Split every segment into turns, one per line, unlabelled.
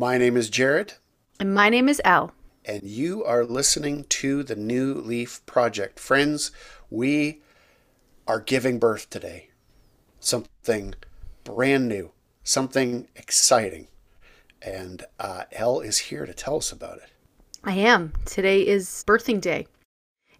My name is Jared.
And my name is Elle.
And you are listening to the New Leaf Project. Friends, we are giving birth today. Something brand new, something exciting. And uh, Elle is here to tell us about it.
I am. Today is birthing day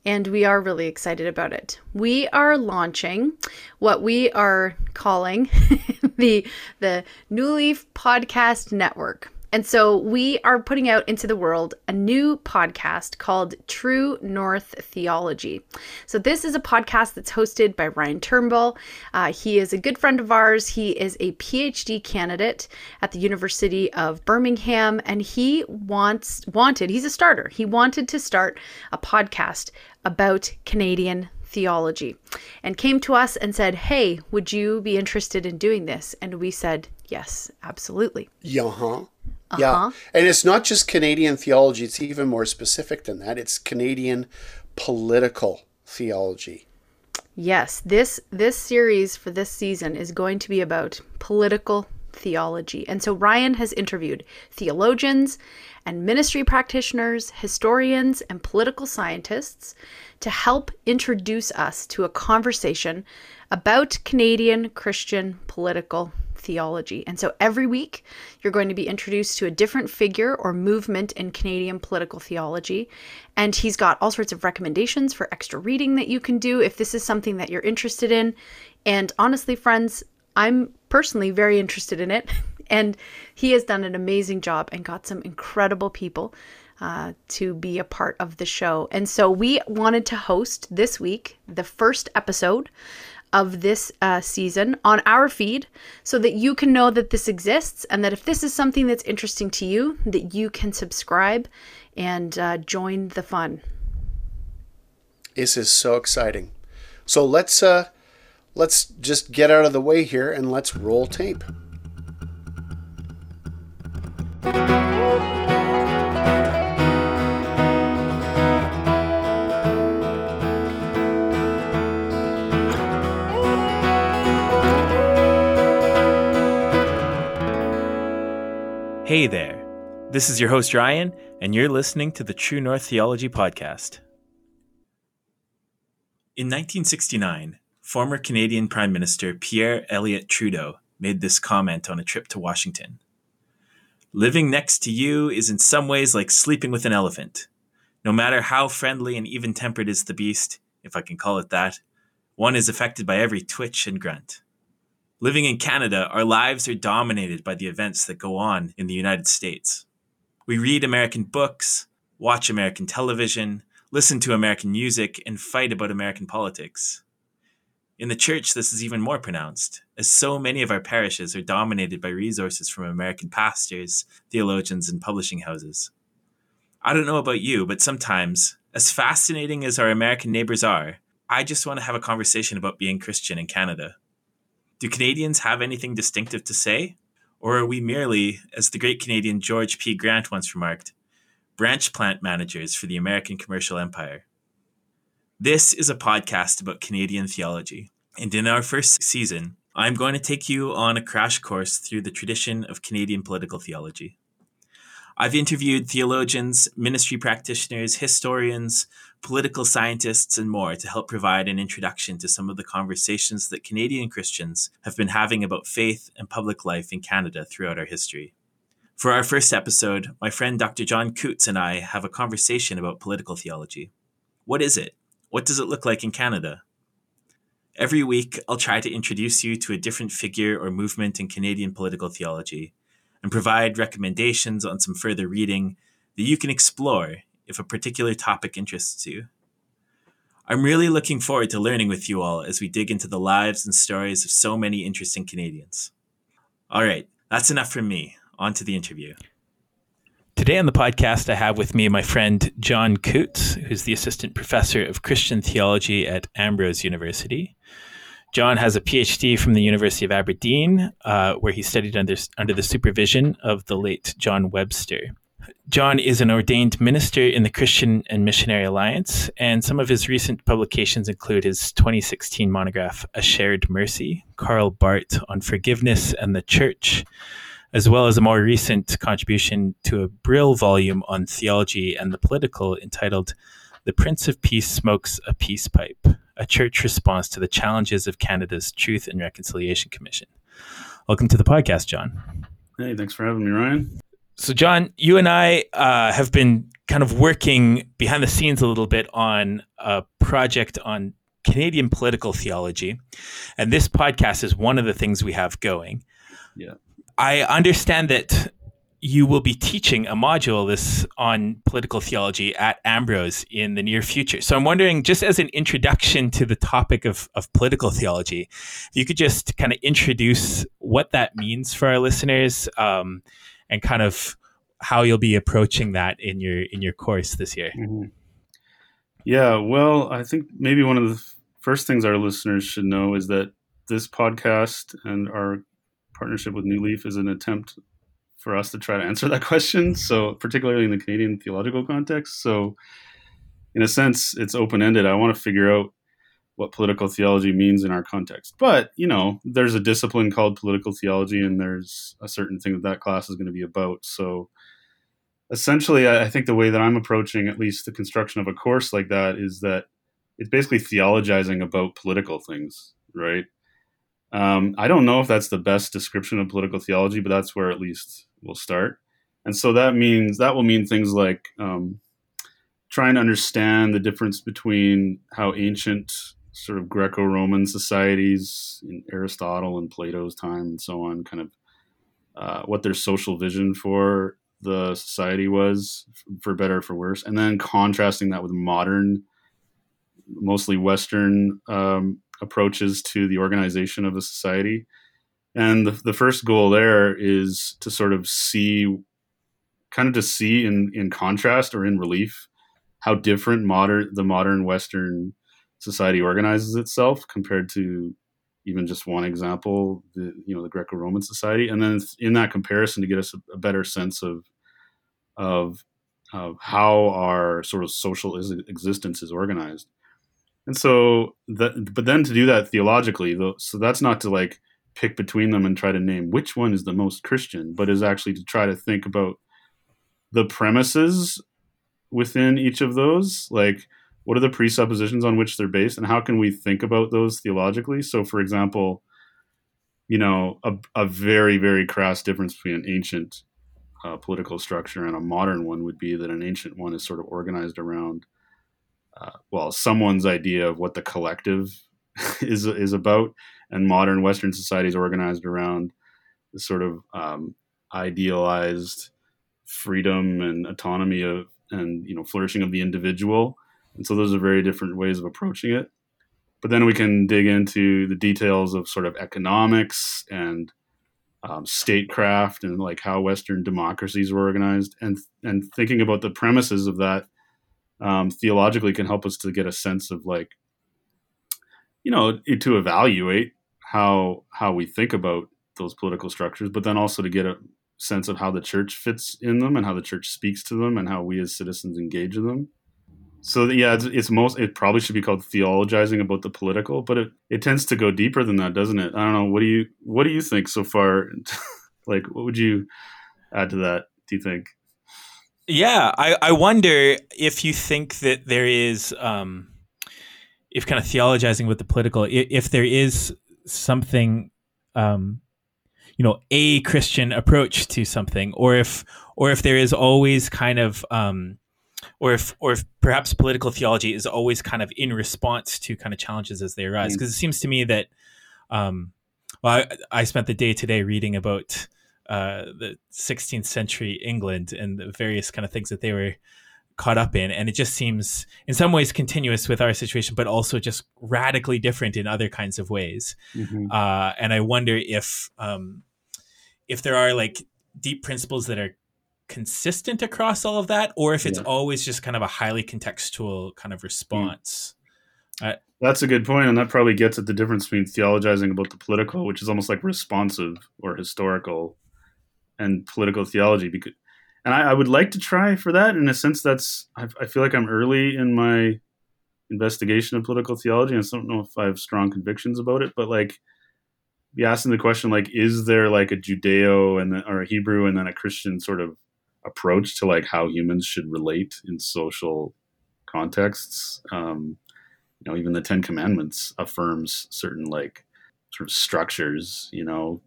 and we are really excited about it. We are launching what we are calling the the New Leaf Podcast Network. And so we are putting out into the world a new podcast called True North Theology. So this is a podcast that's hosted by Ryan Turnbull. Uh, he is a good friend of ours. He is a PhD candidate at the University of Birmingham, and he wants wanted. He's a starter. He wanted to start a podcast about Canadian theology and came to us and said, Hey, would you be interested in doing this? And we said, Yes, absolutely.
Yeah. Uh-huh. Yeah. Uh-huh. And it's not just Canadian theology, it's even more specific than that. It's Canadian political theology.
Yes, this this series for this season is going to be about political theology. And so Ryan has interviewed theologians and ministry practitioners, historians, and political scientists to help introduce us to a conversation about Canadian Christian political theology. And so every week, you're going to be introduced to a different figure or movement in Canadian political theology. And he's got all sorts of recommendations for extra reading that you can do if this is something that you're interested in. And honestly, friends, I'm personally very interested in it. And he has done an amazing job and got some incredible people uh, to be a part of the show. And so we wanted to host this week the first episode of this uh, season on our feed so that you can know that this exists and that if this is something that's interesting to you, that you can subscribe and uh, join the fun.
This is so exciting. So let's uh, let's just get out of the way here and let's roll tape.
Hey there. This is your host, Ryan, and you're listening to the True North Theology Podcast. In 1969, former Canadian Prime Minister Pierre Elliott Trudeau made this comment on a trip to Washington Living next to you is in some ways like sleeping with an elephant. No matter how friendly and even tempered is the beast, if I can call it that, one is affected by every twitch and grunt. Living in Canada, our lives are dominated by the events that go on in the United States. We read American books, watch American television, listen to American music, and fight about American politics. In the church, this is even more pronounced, as so many of our parishes are dominated by resources from American pastors, theologians, and publishing houses. I don't know about you, but sometimes, as fascinating as our American neighbors are, I just want to have a conversation about being Christian in Canada. Do Canadians have anything distinctive to say? Or are we merely, as the great Canadian George P. Grant once remarked, branch plant managers for the American commercial empire? This is a podcast about Canadian theology. And in our first season, I'm going to take you on a crash course through the tradition of Canadian political theology. I've interviewed theologians, ministry practitioners, historians, political scientists, and more to help provide an introduction to some of the conversations that Canadian Christians have been having about faith and public life in Canada throughout our history. For our first episode, my friend Dr. Jon Coutts and I have a conversation about political theology. What is it? What does it look like in Canada? Every week, I'll try to introduce you to a different figure or movement in Canadian political theology and provide recommendations on some further reading that you can explore if a particular topic interests you. I'm really looking forward to learning with you all as we dig into the lives and stories of so many interesting Canadians. All right, that's enough from me. On to the interview. Today on the podcast, I have with me my friend Jon Coutts, who's the assistant professor of Christian theology at Ambrose University. Jon has a PhD from the University of Aberdeen, uh, where he studied under, under the supervision of the late John Webster. Jon is an ordained minister in the Christian and Missionary Alliance, and some of his recent publications include his 2016 monograph, A Shared Mercy, Karl Barth on Forgiveness and the Church, as well as a more recent contribution to a Brill volume on theology and the political entitled The Prince of Peace Smokes a Peace Pipe, a church response to the challenges of Canada's Truth and Reconciliation Commission. Welcome to the podcast, Jon.
Hey, thanks for having me, Ryan.
So, Jon, you and I uh, have been kind of working behind the scenes a little bit on a project on Canadian political theology. And this podcast is one of the things we have going.
Yeah.
I understand that you will be teaching a module this on political theology at Ambrose in the near future. So I'm wondering, just as an introduction to the topic of, of political theology, if you could just kind of introduce what that means for our listeners um, and kind of how you'll be approaching that in your in your course this year.
Mm-hmm. Yeah, well, I think maybe one of the first things our listeners should know is that this podcast and our partnership with New Leaf is an attempt for us to try to answer that question. So, particularly in the Canadian theological context. So, in a sense, it's open ended. I want to figure out what political theology means in our context. But, you know, there's a discipline called political theology, and there's a certain thing that that class is going to be about. So, essentially, I think the way that I'm approaching at least the construction of a course like that is that it's basically theologizing about political things, right? Um, I don't know if that's the best description of political theology, but that's where at least we'll start. And so that means that will mean things like um, trying to understand the difference between how ancient sort of Greco-Roman societies in Aristotle and Plato's time and so on, kind of uh, what their social vision for the society was, for better or for worse, and then contrasting that with modern, mostly Western um, approaches to the organization of a society. And the, the first goal there is to sort of see, kind of to see in, in contrast or in relief how different modern the modern Western society organizes itself compared to even just one example, the you know the Greco-Roman society, and then in that comparison to get us a, a better sense of of of how our sort of social existence is organized. And so that, but then to do that theologically, though, so that's not to like pick between them and try to name which one is the most Christian, but is actually to try to think about the premises within each of those. Like, what are the presuppositions on which they're based, and how can we think about those theologically? So, for example, you know, a, a very, very crass difference between an ancient uh, political structure and a modern one would be that an ancient one is sort of organized around uh, well, someone's idea of what the collective is is about, and modern Western society is organized around the sort of um, idealized freedom and autonomy of and you know flourishing of the individual. And so those are very different ways of approaching it. But then we can dig into the details of sort of economics and um, statecraft and like how Western democracies were organized, and and thinking about the premises of that um, theologically can help us to get a sense of like you know to evaluate how how we think about those political structures but then also to get a sense of how the church fits in them and how the church speaks to them and how we as citizens engage in them so yeah it's, it's most it probably should be called theologizing about the political but it, it tends to go deeper than that doesn't it? I don't know what do you what do you think so far? Like what would you add to that do you think?
Yeah, I, I wonder if you think that there is, um, if kind of theologizing with the political, if, if there is something, um, you know, a Christian approach to something, or if, or if there is always kind of, um, or if, or if perhaps political theology is always kind of in response to kind of challenges as they arise. Because mm. it seems to me that, um, well, I, I spent the day today reading about uh, the 16th century England and the various kind of things that they were caught up in. And it just seems, in some ways, continuous with our situation, but also just radically different in other kinds of ways. Mm-hmm. Uh, and I wonder if um, if there are like deep principles that are consistent across all of that, or if it's yeah. always just kind of a highly contextual kind of response.
Mm. Uh, that's a good point, and that probably gets at the difference between theologizing about the political, which is almost like responsive or historical, and political theology because and I, I, would like to try for that in a sense that's I, I, feel like i'm early in my investigation of political theology and i don't know if i have strong convictions about it but like be asking the question like, is there like a Judeo and then, or a Hebrew and then a Christian sort of approach to like how humans should relate in social contexts? Um, you know, even the Ten Commandments affirms certain like sort of structures. You know,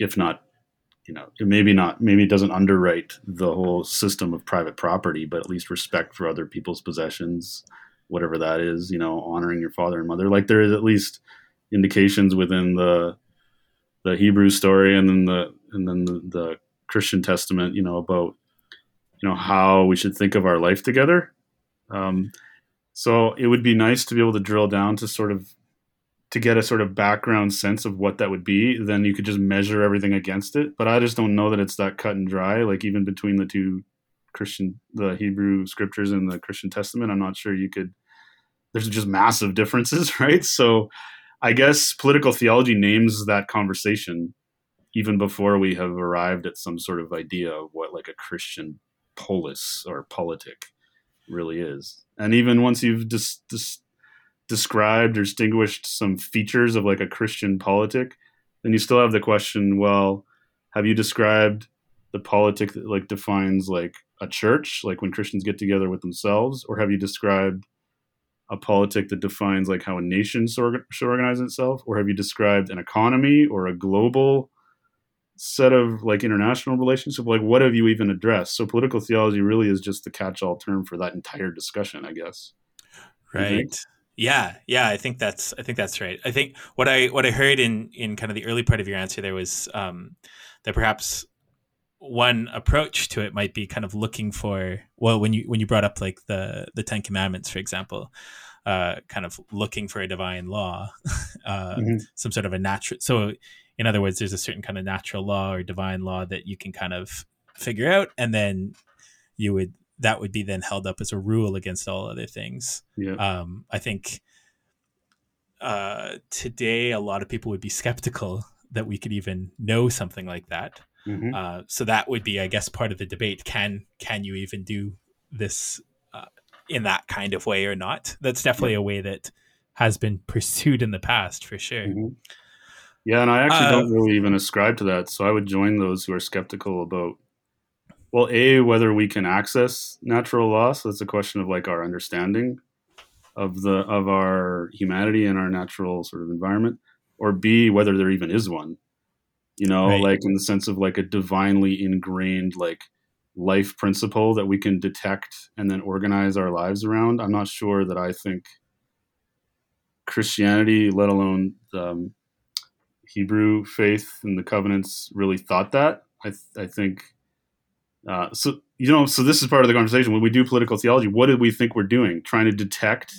if not you know maybe not maybe it doesn't underwrite the whole system of private property but at least respect for other people's possessions whatever that is you know honoring your father and mother like there is at least indications within the the hebrew story and then the and then the, the christian testament you know about you know how we should think of our life together um, so it would be nice to be able to drill down to sort of to get a sort of background sense of what that would be, then you could just measure everything against it. But I just don't know that it's that cut and dry. Like even between the two Christian, the Hebrew scriptures and the Christian Testament, I'm not sure you could. There's just massive differences, right? So, I guess political theology names that conversation even before we have arrived at some sort of idea of what like a Christian polis or politic really is. And even once you've just dis- described or distinguished some features of like a Christian politic, then you still have the question, well, have you described the politic that like defines like a church, like when Christians get together with themselves, or have you described a politic that defines like how a nation should organize itself, or have you described an economy or a global set of like international relationship? Like, what have you even addressed? So, political theology really is just the catch-all term for that entire discussion, I guess.
Right. Yeah, yeah, I think that's I think that's right. I think what I what I heard in in kind of the early part of your answer there was um, that perhaps one approach to it might be kind of looking for well when you when you brought up like the the Ten Commandments for example, uh, kind of looking for a divine law, uh, mm-hmm. some sort of a natural. So in other words, there's a certain kind of natural law or divine law that you can kind of figure out, and then you would that would be then held up as a rule against all other things.
Yeah.
Um, I think uh, today a lot of people would be skeptical that we could even know something like that. Mm-hmm. Uh, so that would be, I guess, part of the debate. Can can you even do this uh, in that kind of way or not? That's definitely yeah. a way that has been pursued in the past for sure.
Mm-hmm. Yeah, and I actually don't uh, really even ascribe to that. So I would join those who are skeptical about well, a whether we can access natural law. So it's a question of like our understanding of the of our humanity and our natural sort of environment, or b whether there even is one. You know, right. like in the sense of like a divinely ingrained like life principle that we can detect and then organize our lives around. I'm not sure that I think Christianity, let alone um, Hebrew faith and the covenants, really thought that. I, th- I think uh, so you know, so this is part of the conversation. When we do political theology, what do we think we're doing? Trying to detect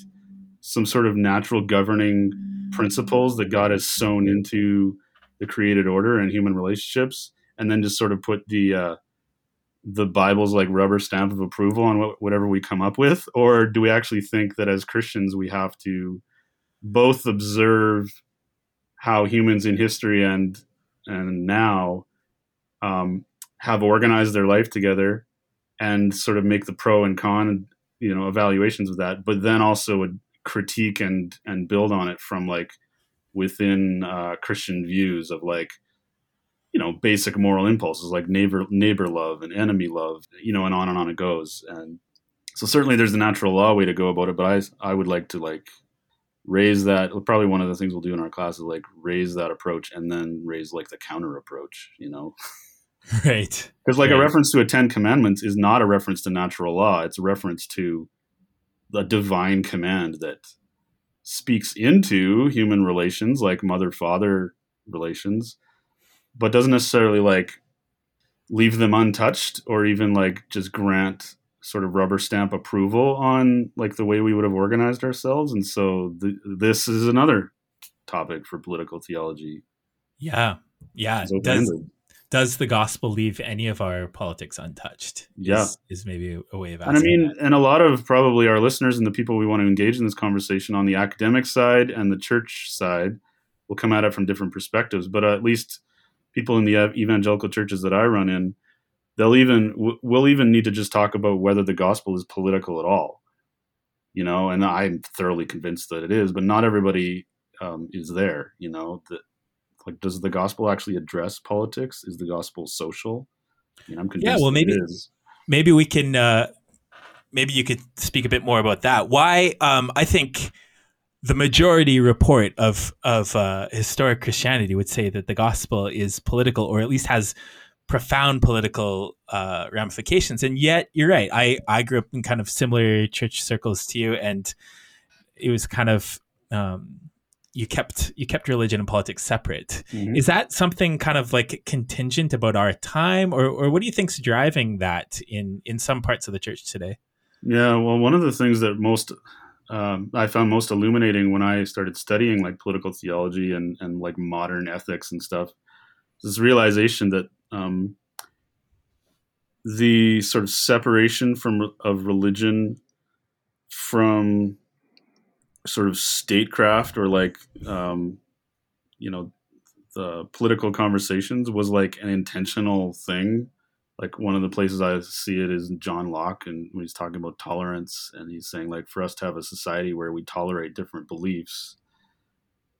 some sort of natural governing principles that God has sown into the created order and human relationships, and then just sort of put the uh, the Bible's like rubber stamp of approval on what, whatever we come up with, or do we actually think that as Christians we have to both observe how humans in history and and now um, have organized their life together and sort of make the pro and con you know evaluations of that but then also would critique and and build on it from like within uh, christian views of like you know basic moral impulses like neighbor neighbor love and enemy love you know and on and on it goes. And so certainly there's a natural law way to go about it but i i would like to like raise that probably one of the things we'll do in our class is like raise that approach and then raise like the counter approach you know
Right.
Because like
right.
a reference to a Ten Commandments is not a reference to natural law. It's a reference to the divine command that speaks into human relations, like mother father relations, but doesn't necessarily like leave them untouched or even like just grant sort of rubber stamp approval on like the way we would have organized ourselves. And so th- this is another topic for political theology.
Yeah. Yeah. Does, does the gospel leave any of our politics untouched?
Yeah,
is, is maybe a way of
asking. And I mean,
that.
and a lot of probably our listeners and the people we want to engage in this conversation on the academic side and the church side will come at it from different perspectives. But at least people in the evangelical churches that I run in, they'll even we'll even need to just talk about whether the gospel is political at all. You know, and I'm thoroughly convinced that it is, but not everybody um, is there. You know, that Like, does the gospel actually address politics? Is the gospel social? I mean, I'm convinced.
Yeah, well, maybe
is.
maybe we can uh, maybe you could speak a bit more about that. Why? Um, I think the majority report of of uh, historic Christianity would say that the gospel is political, or at least has profound political uh, ramifications. And yet, you're right. I I grew up in kind of similar church circles to you, and it was kind of um, you kept you kept religion and politics separate.
Mhm.
Is that something kind of like contingent about our time, or or what do you think's driving that in in some parts of the church today?
Yeah, well, one of the things that most um, I found most illuminating when I started studying like political theology and and like modern ethics and stuff this realization that um, the sort of separation from of religion from sort of statecraft or like um, you know the political conversations was like an intentional thing. Like one of the places I see it is John Locke, and when he's talking about tolerance, and he's saying like for us to have a society where we tolerate different beliefs,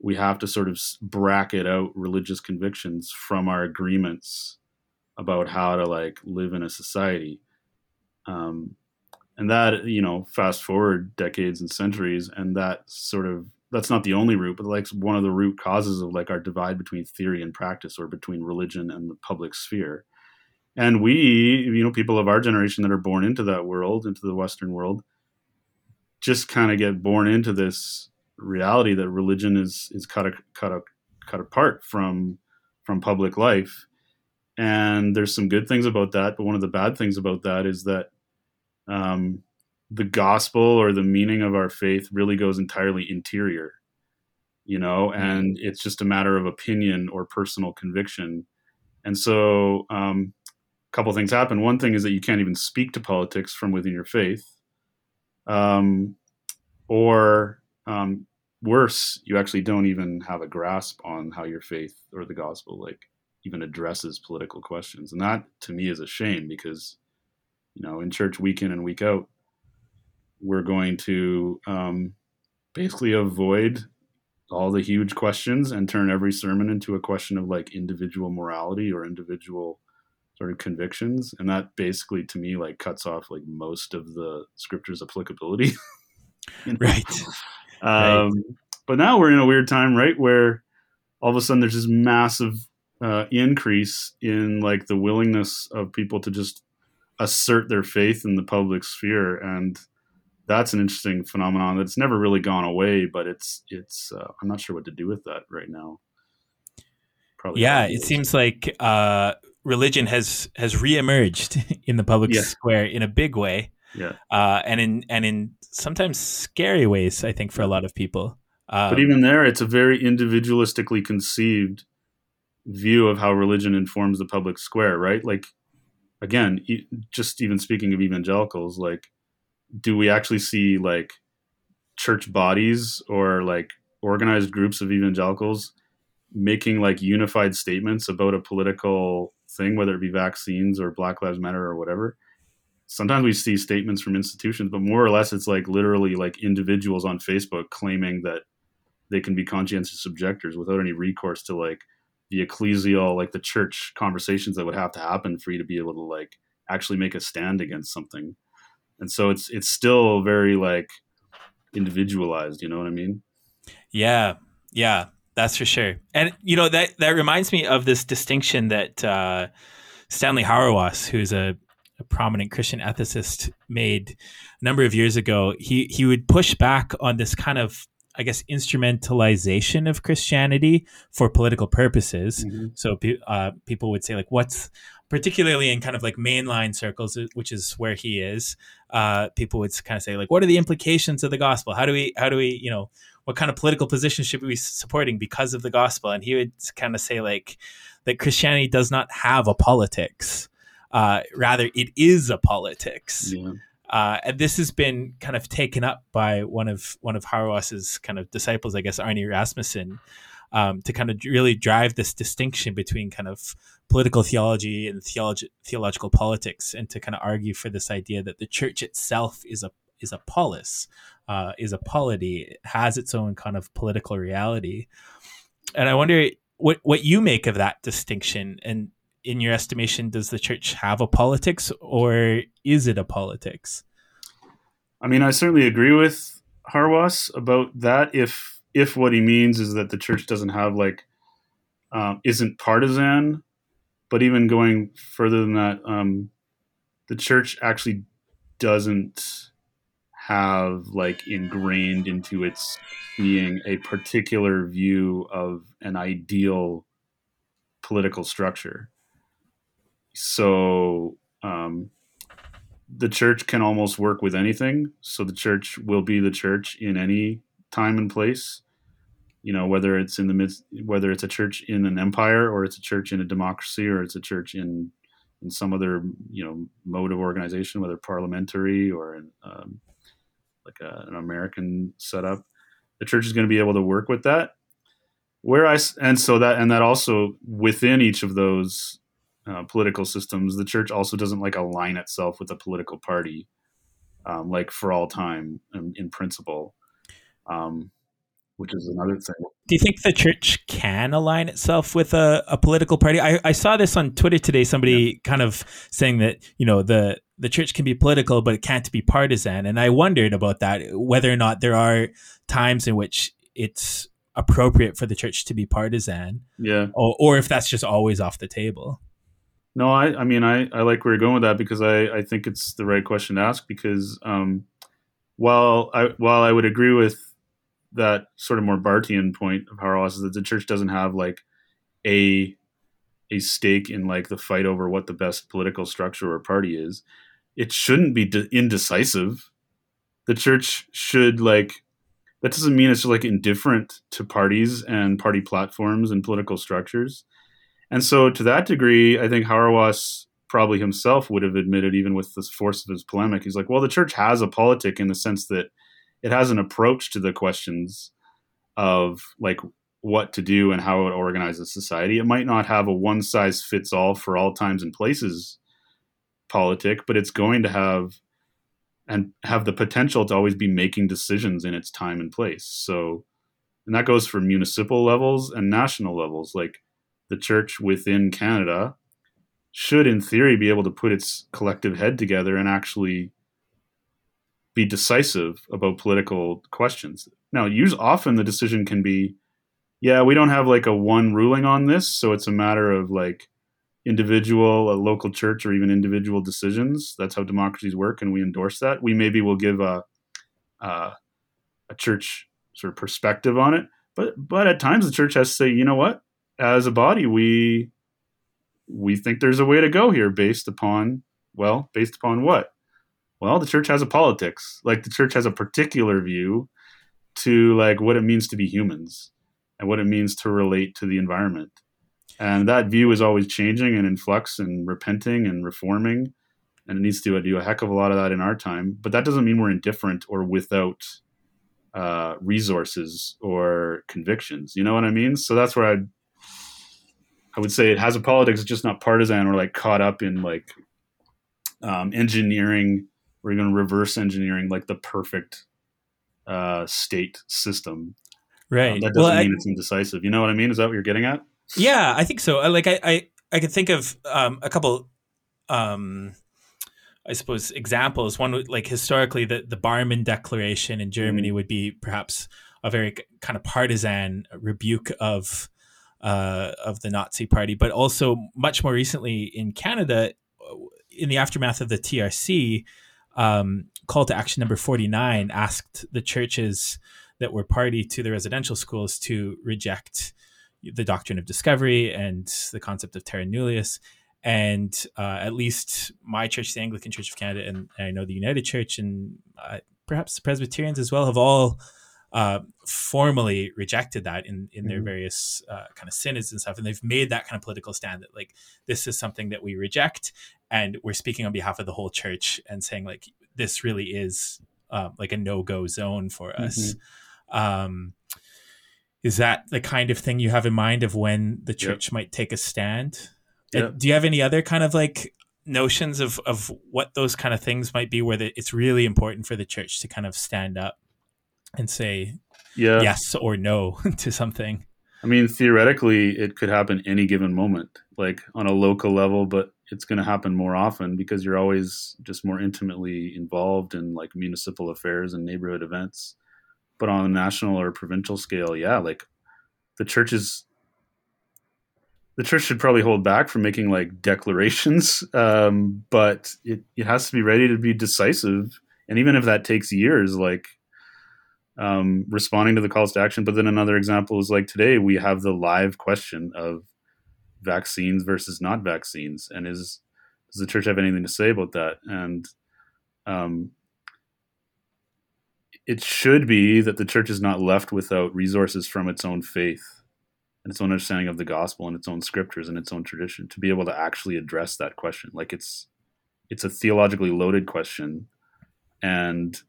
we have to sort of bracket out religious convictions from our agreements about how to like live in a society. Um, and that you know, fast forward decades and centuries, and that sort of that's not the only root, but like one of the root causes of like our divide between theory and practice, or between religion and the public sphere and we you know people of our generation that are born into that world into the western world just kind of get born into this reality that religion is is cut a, cut a, cut apart from from public life. And there's some good things about that but one of the bad things about that is that um, the gospel or the meaning of our faith really goes entirely interior you know and it's just a matter of opinion or personal conviction. And so um, a couple things happen. One thing is that you can't even speak to politics from within your faith, um, or um, worse, you actually don't even have a grasp on how your faith or the gospel like even addresses political questions, and that to me is a shame because you know in church week in and week out, we're going to um, basically avoid all the huge questions and turn every sermon into a question of like individual morality or individual sort of convictions and that basically to me like cuts off like most of the scripture's applicability You know?
Right.
Um, but now we're in a weird time right where all of a sudden there's this massive uh, increase in like the willingness of people to just assert their faith in the public sphere and that's an interesting phenomenon that's never really gone away but it's it's uh, i'm not sure what to do with that right now. Probably
Yeah, it seems like uh, religion has has reemerged in the public square in a big way,
yeah
uh, and in and in sometimes scary ways. I think for a lot of people. Um,
but even there, it's a very individualistically conceived view of how religion informs the public square, right? Like, again, e- just even speaking of evangelicals, like, do we actually see like church bodies or like organized groups of evangelicals making like unified statements about a political thing, whether it be vaccines or Black Lives Matter or whatever? Sometimes we see statements from institutions, but more or less, it's like literally like individuals on Facebook claiming that they can be conscientious objectors without any recourse to like the ecclesial like the church conversations that would have to happen for you to be able to like actually make a stand against something. And so it's it's still very like individualized you know what i mean?
Yeah, yeah, that's for sure. And you know that that reminds me of this distinction that uh, Stanley Hauerwas, who's a, a prominent Christian ethicist, made a number of years ago. He he would push back on this kind of I guess instrumentalization of Christianity for political purposes. So uh, people would say like, what's particularly in kind of like mainline circles, which is where he is. Uh, people would kind of say like, what are the implications of the gospel? How do we how do we you know what kind of political position should we be supporting because of the gospel? And he would kind of say like that Christianity does not have a politics. Uh, rather, it is a politics.
yeah
Uh, and this has been kind of taken up by one of one of Hauerwas's kind of disciples, I guess, Arne Rasmusson, um, to kind of really drive this distinction between kind of political theology and theology, theological politics, and to kind of argue for this idea that the church itself is a is a polis, uh, is a polity, it has its own kind of political reality. And I wonder what what you make of that distinction and in your estimation does the church have a politics or is it a politics
i mean i certainly agree with Hauerwas about that if if what he means is that the church doesn't have like um, isn't partisan but even going further than that um, the church actually doesn't have like ingrained into its being a particular view of an ideal political structure. So um, the church can almost work with anything. So the church will be the church in any time and place. You know, whether it's in the midst, whether it's a church in an empire or it's a church in a democracy or it's a church in in some other you know mode of organization, whether parliamentary or in, um, like a, an American setup. The church is going to be able to work with that. Where I and so that and that also within each of those uh, political systems, the church also doesn't like align itself with a political party, um, like for all time in, in principle. Um, which is another thing.
Do you think the church can align itself with a, a political party? I, I saw this on Twitter today. Somebody yeah. kind of saying that you know the the church can be political, but it can't be partisan. And I wondered about that, whether or not there are times in which it's appropriate for the church to be partisan.
Yeah.
Or, or if that's just always off the table.
No, I, I mean, I, I like where you're going with that because I, I think it's the right question to ask because um, while I, while I would agree with that sort of more Barthian point of Hauerwas is that the church doesn't have like a a stake in like the fight over what the best political structure or party is. It shouldn't be de- indecisive. The church should like that doesn't mean it's like indifferent to parties and party platforms and political structures. And so to that degree, I think Hauerwas probably himself would have admitted, even with the force of his polemic, he's like, well, the church has a politic in the sense that it has an approach to the questions of like what to do and how it organizes society. It might not have a one size fits all for all times and places politic, but it's going to have and have the potential to always be making decisions in its time and place. So, and that goes for municipal levels and national levels. Like the church within Canada should, in theory, be able to put its collective head together and actually be decisive about political questions. Now, use often the decision can be, yeah, we don't have like a one ruling on this, so it's a matter of like individual, a local church, or even individual decisions. That's how democracies work, and we endorse that. We maybe will give a a, a church sort of perspective on it, but but at times the church has to say, you know what, as a body, we we think there's a way to go here based upon well, based upon what? Well the church has a politics. Like the church has a particular view to like what it means to be humans and what it means to relate to the environment. And that view is always changing and in flux and repenting and reforming. And it needs to do a heck of a lot of that in our time. But that doesn't mean we're indifferent or without uh, resources or convictions. You know what i mean? So that's where i i would say it has a politics it's just not partisan or like caught up in like um, engineering we're even reverse engineering like the perfect uh, state system.
Right.
Um, that doesn't well, mean I, it's indecisive. You know what I mean? Is that what you're getting at?
Yeah, I think so. Like I, I, I could think of um, a couple, um, I suppose, examples. One, like historically, the the Barmen Declaration in Germany mm would be perhaps a very kind of partisan rebuke of uh, of the Nazi Party, but also much more recently in Canada, in the aftermath of the TRC, um, call to action number 49 asked the churches that were party to the residential schools to reject the doctrine of discovery and the concept of terra nullius. And uh, at least my church, the Anglican Church of Canada, and, I know the United Church, and uh, perhaps the Presbyterians as well, have all uh, formally rejected that in, in their mm-hmm. various uh, kind of synods and stuff. And they've made that kind of political stand that like this is something that we reject, and we're speaking on behalf of the whole church and saying like this really is uh, like a no go zone for us. Mm-hmm. Um, is that the kind of thing you have in mind of when the church yep. might take a stand? Yep. do you have any other kind of like notions of of what those kind of things might be where the, it's really important for the church to kind of stand up and say
yeah.
yes or no to something.
I mean, theoretically, it could happen any given moment, like on a local level, but it's going to happen more often because you're always just more intimately involved in like municipal affairs and neighborhood events. But on a national or provincial scale, yeah, like the church is the church should probably hold back from making like declarations, um, but it, it has to be ready to be decisive. And even if that takes years, like um, responding to the calls to action. But then another example is like today we have the live question of vaccines versus not vaccines, and is does the church have anything to say about that? And um, it should be that the church is not left without resources from its own faith and its own understanding of the gospel and its own scriptures and its own tradition to be able to actually address that question. Like it's it's a theologically loaded question, and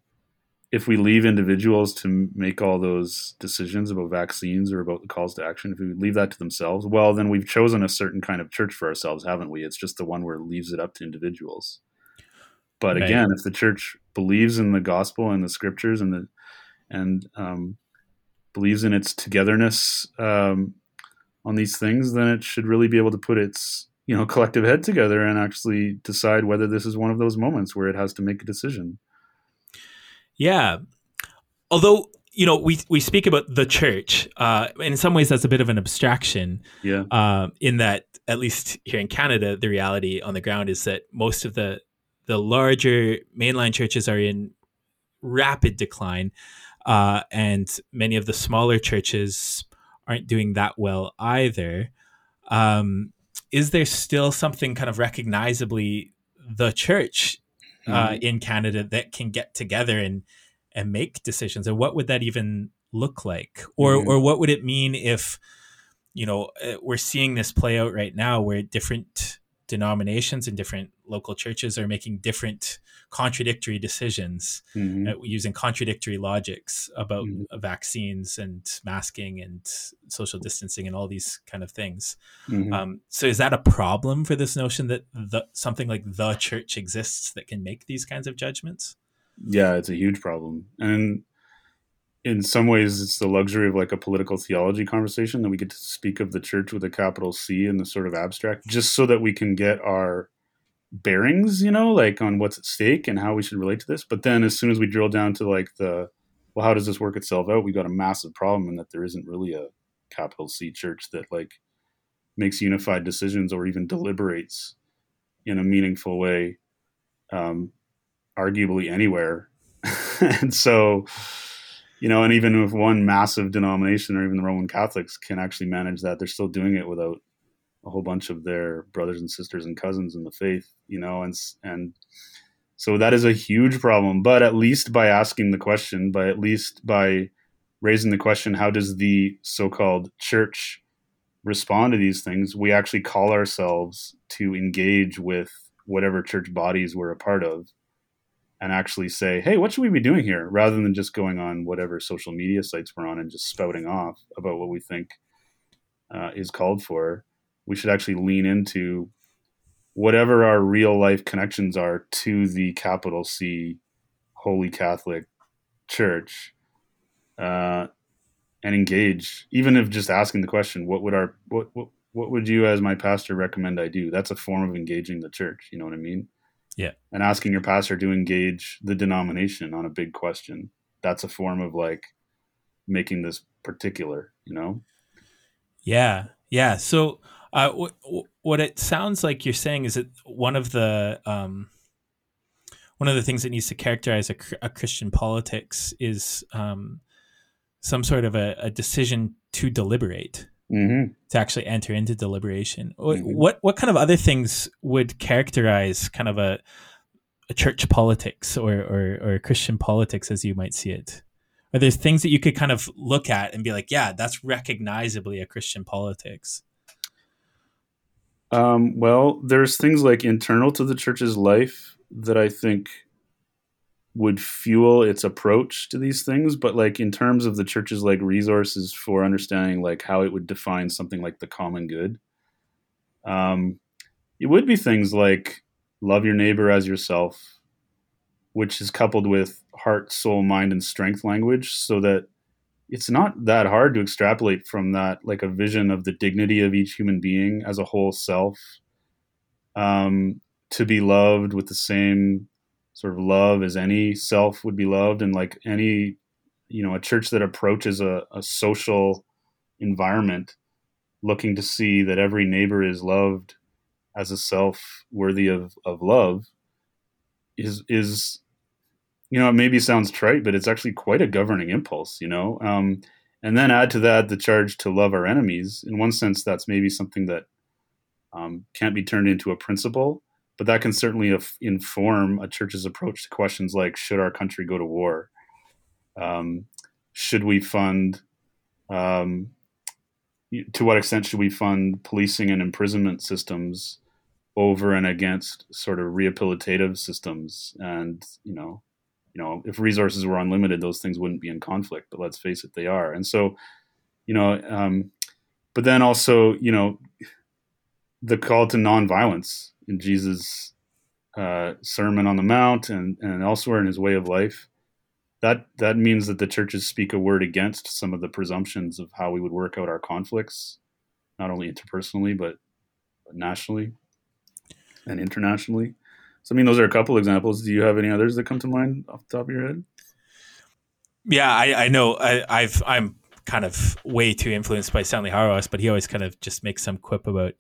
if we leave individuals to make all those decisions about vaccines or about the calls to action, if we leave that to themselves, well, then we've chosen a certain kind of church for ourselves, haven't we? It's just the one where it leaves it up to individuals. But right. again, if the church believes in the gospel and the scriptures and the and um, believes in its togetherness um, on these things, then it should really be able to put its you know collective head together and actually decide whether this is one of those moments where it has to make a decision.
Yeah. Although, you know, we, we speak about the church, uh, in some ways that's a bit of an abstraction.
Yeah.
Uh, in that, at least here in Canada, the reality on the ground is that most of the the larger mainline churches are in rapid decline, uh, and many of the smaller churches aren't doing that well either. Um, is there still something kind of recognizably the church uh, mm-hmm. in Canada that can get together and and make decisions? And what would that even look like? Or mm-hmm. or what would it mean if you know uh, we're seeing this play out right now, where different denominations and different local churches are making different contradictory decisions mm-hmm. uh, using contradictory logics about mm-hmm. vaccines and masking and social distancing and all these kind of things. Mm-hmm. Um, so is that a problem for this notion that the, something like the church exists that can make these kinds of judgments?
Yeah, it's a huge problem. And in some ways it's the luxury of like a political theology conversation that we get to speak of the church with a capital C in the sort of abstract just so that we can get our bearings you know like on what's at stake and how we should relate to this. But then as soon as we drill down to like the well how does this work itself out? We got a massive problem in that there isn't really a capital C church that like makes unified decisions or even deliberates in a meaningful way um arguably anywhere. And so you know, and even if one massive denomination or even the Roman Catholics can actually manage that, they're still doing it without a whole bunch of their brothers and sisters and cousins in the faith, you know, and and so that is a huge problem. But at least by asking the question, by at least by raising the question, how does the so-called church respond to these things? We actually call ourselves to engage with whatever church bodies we're a part of and actually say, hey, what should we be doing here? Rather than just going on whatever social media sites we're on and just spouting off about what we think uh, is called for. We should actually lean into whatever our real life connections are to the capital C Holy Catholic Church uh, and engage, even if just asking the question, what would our, what, what, what would you as my pastor recommend I do? That's a form of engaging the church. You know what I mean?
Yeah.
And asking your pastor to engage the denomination on a big question. That's a form of like making this particular, you know?
Yeah. Yeah. So, uh, w- what it sounds like you're saying is that one of the, um, one of the things that needs to characterize a, a Christian politics is um, some sort of a, a decision to deliberate
mm-hmm.
to actually enter into deliberation. Mm-hmm. What what kind of other things would characterize kind of a, a church politics or, or or Christian politics as you might see it? Are there things that you could kind of look at and be like, yeah, that's recognizably a Christian politics?
Um, well, there's things like internal to the church's life that I think would fuel its approach to these things but like in terms of the church's like resources for understanding like how it would define something like the common good um it would be things like love your neighbor as yourself which is coupled with heart soul mind and strength language so that it's not that hard to extrapolate from that like a vision of the dignity of each human being as a whole self um, to be loved with the same sort of love as any self would be loved. And like any you know a church that approaches a, a social environment looking to see that every neighbor is loved as a self worthy of, of love is is you know it maybe sounds trite but it's actually quite a governing impulse you know? Um, and then add to that the charge to love our enemies. In one sense that's maybe something that um, can't be turned into a principle but that can certainly inform a church's approach to questions like should our country go to war? Um, should we fund um, to what extent should we fund policing and imprisonment systems over and against sort of rehabilitative systems and you know you know if resources were unlimited those things wouldn't be in conflict but let's face it they are and so you know um, but then also you know the call to nonviolence in jesus uh, sermon on the mount and, and elsewhere in his way of life that that means that the churches speak a word against some of the presumptions of how we would work out our conflicts not only interpersonally but, but nationally and internationally. So, I mean, those are a couple examples. Do you have any others that come to mind off the top of your head?
Yeah, I, I know. I, I've I'm kind of way too influenced by Stanley Hauerwas, but he always kind of just makes some quip about,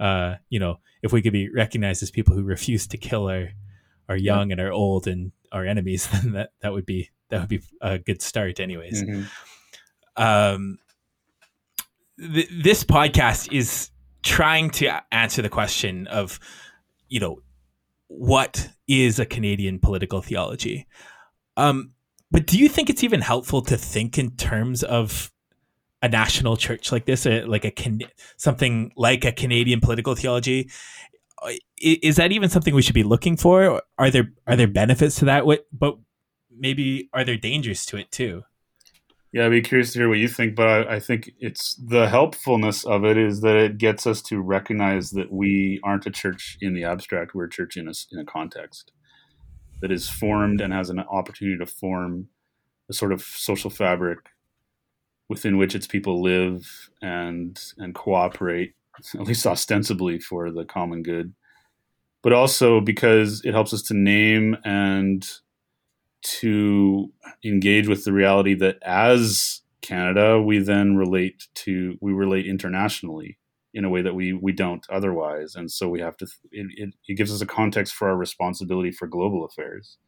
uh, you know, if we could be recognized as people who refuse to kill our our young yeah. and our old and our enemies, then that that would be that would be a good start, anyways. Mm-hmm. Um, th- this podcast is trying to answer the question of you know, what is a Canadian political theology? Um, but do you think it's even helpful to think in terms of a national church like this, a, like a something like a Canadian political theology? Is that even something we should be looking for? Are there are there benefits to that? What, but maybe are there dangers to it too?
Yeah, I'd be curious to hear what you think, but I, I, think it's the helpfulness of it is that it gets us to recognize that we aren't a church in the abstract; we're a church in a in a context that is formed and has an opportunity to form a sort of social fabric within which its people live and and cooperate, at least ostensibly, for the common good. But also because it helps us to name and to engage with the reality that as Canada, we then relate to we relate internationally in a way that we we don't otherwise, and so we have to. It, it, it gives us a context for our responsibility for global affairs.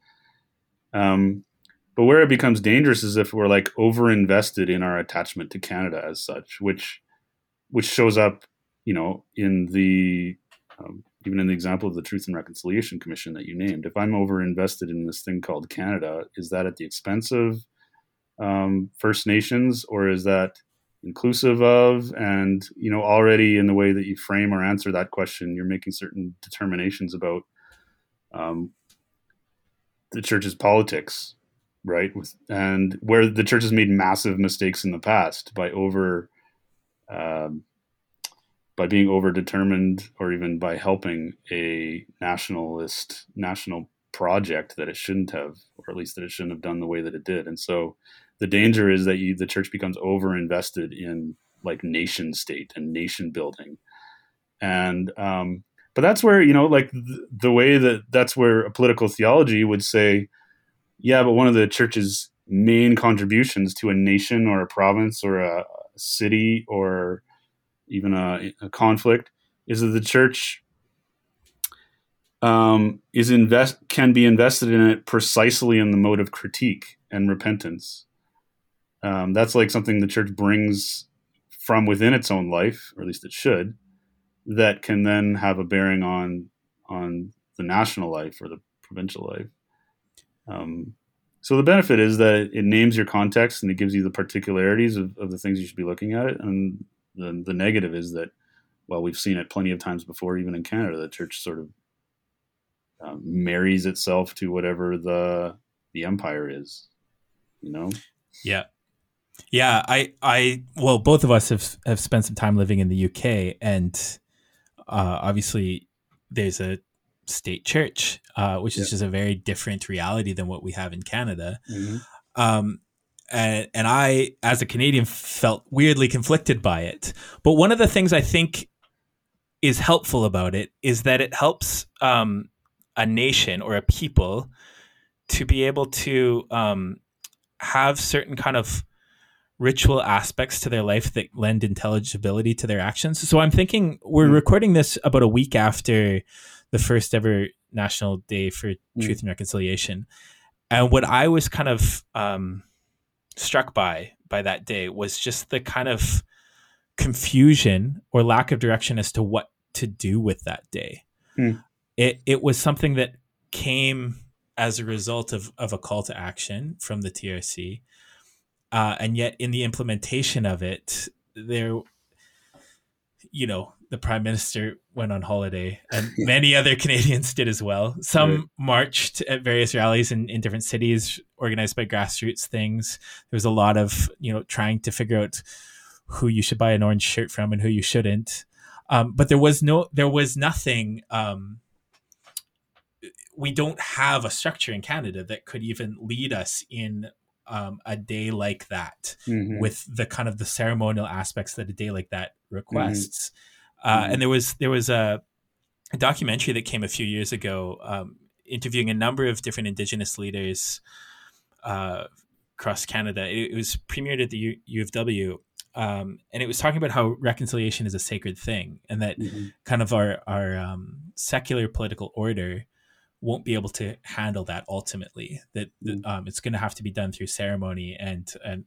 Um, but where it becomes dangerous is if we're like over invested in our attachment to Canada as such, which which shows up, you know, in the um, even in the example of the Truth and Reconciliation Commission that you named, if I'm over invested in this thing called Canada, is that at the expense of um, First Nations, or is that inclusive of? And you know, already in the way that you frame or answer that question, you're making certain determinations about um, the church's politics, right? With, and where the church has made massive mistakes in the past by over um, by being overdetermined or even by helping a nationalist national project that it shouldn't have, or at least that it shouldn't have done the way that it did. And so the danger is that you, the church becomes over invested in like nation state and nation building. And, um, but that's where, you know, like the, the way that that's where a political theology would say, yeah, but one of the church's main contributions to a nation or a province or a city or even a, a conflict, is that the church um, is invest can be invested in it precisely in the mode of critique and repentance. Um, that's like something the church brings from within its own life, or at least it should, that can then have a bearing on on the national life or the provincial life. Um, so the benefit is that it names your context and it gives you the particularities of, of the things you should be looking at and the, the negative is that, well, we've seen it plenty of times before, even in Canada, the church sort of um, marries itself to whatever the the empire is, you know.
Yeah, yeah. I I well, both of us have have spent some time living in the UK, and uh, obviously there's a state church, uh, which is just a very different reality than what we have in Canada. Mm-hmm. Um, and and I, as a Canadian, felt weirdly conflicted by it. But one of the things I think is helpful about it is that it helps um, a nation or a people to be able to um, have certain kind of ritual aspects to their life that lend intelligibility to their actions. So I'm thinking we're mm. recording this about a week after the first ever National Day for mm. Truth and Reconciliation. And what I was kind of um, struck by by that day was just the kind of confusion or lack of direction as to what to do with that day. Mm. It it was something that came as a result of of a call to action from the TRC, uh, and yet in the implementation of it, there, you know, the prime minister went on holiday, and many other Canadians did as well. Some right. marched at various rallies in, in different cities, organized by grassroots things. There was a lot of you know trying to figure out who you should buy an orange shirt from and who you shouldn't. Um, but there was no, there was nothing. Um, we don't have a structure in Canada that could even lead us in um, a day like that mm-hmm. with the kind of the ceremonial aspects that a day like that requests. Mm-hmm. Uh, mm-hmm. And there was there was a, a, documentary that came a few years ago, um, interviewing a number of different Indigenous leaders uh, across Canada. It, it, was premiered at the U, U of W, um, and it was talking about how reconciliation is a sacred thing, and that mm-hmm. kind of our our um, secular political order won't be able to handle that ultimately. That, mm-hmm. um, it's going to have to be done through ceremony and and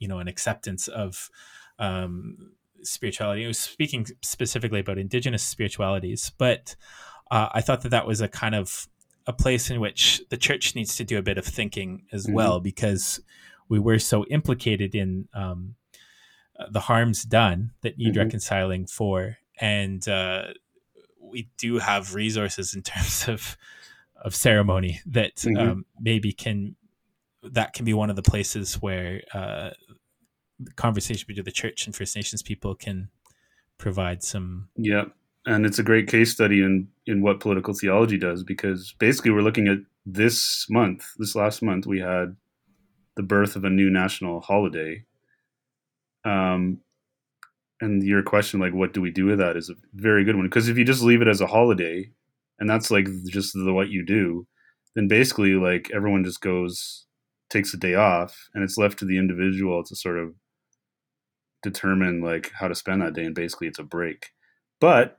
you know an acceptance of um, spirituality. I was speaking specifically about indigenous spiritualities, but uh, I thought that that was a kind of a place in which the church needs to do a bit of thinking as mm-hmm. well because we were so implicated in um, the harms done that need mm-hmm. reconciling for, and uh, we do have resources in terms of of ceremony that mm-hmm. um, maybe can that can be one of the places where uh, the conversation between the church and First Nations people can provide some.
Yeah, and it's a great case study in in what political theology does because basically we're looking at this month, this last month, we had the birth of a new national holiday um, and your question, like, what do we do with that, is a very good one. Because if you just leave it as a holiday, and that's like just the what you do, then basically, like, everyone just goes, takes a day off, and it's left to the individual to sort of determine like how to spend that day, and basically, it's a break. But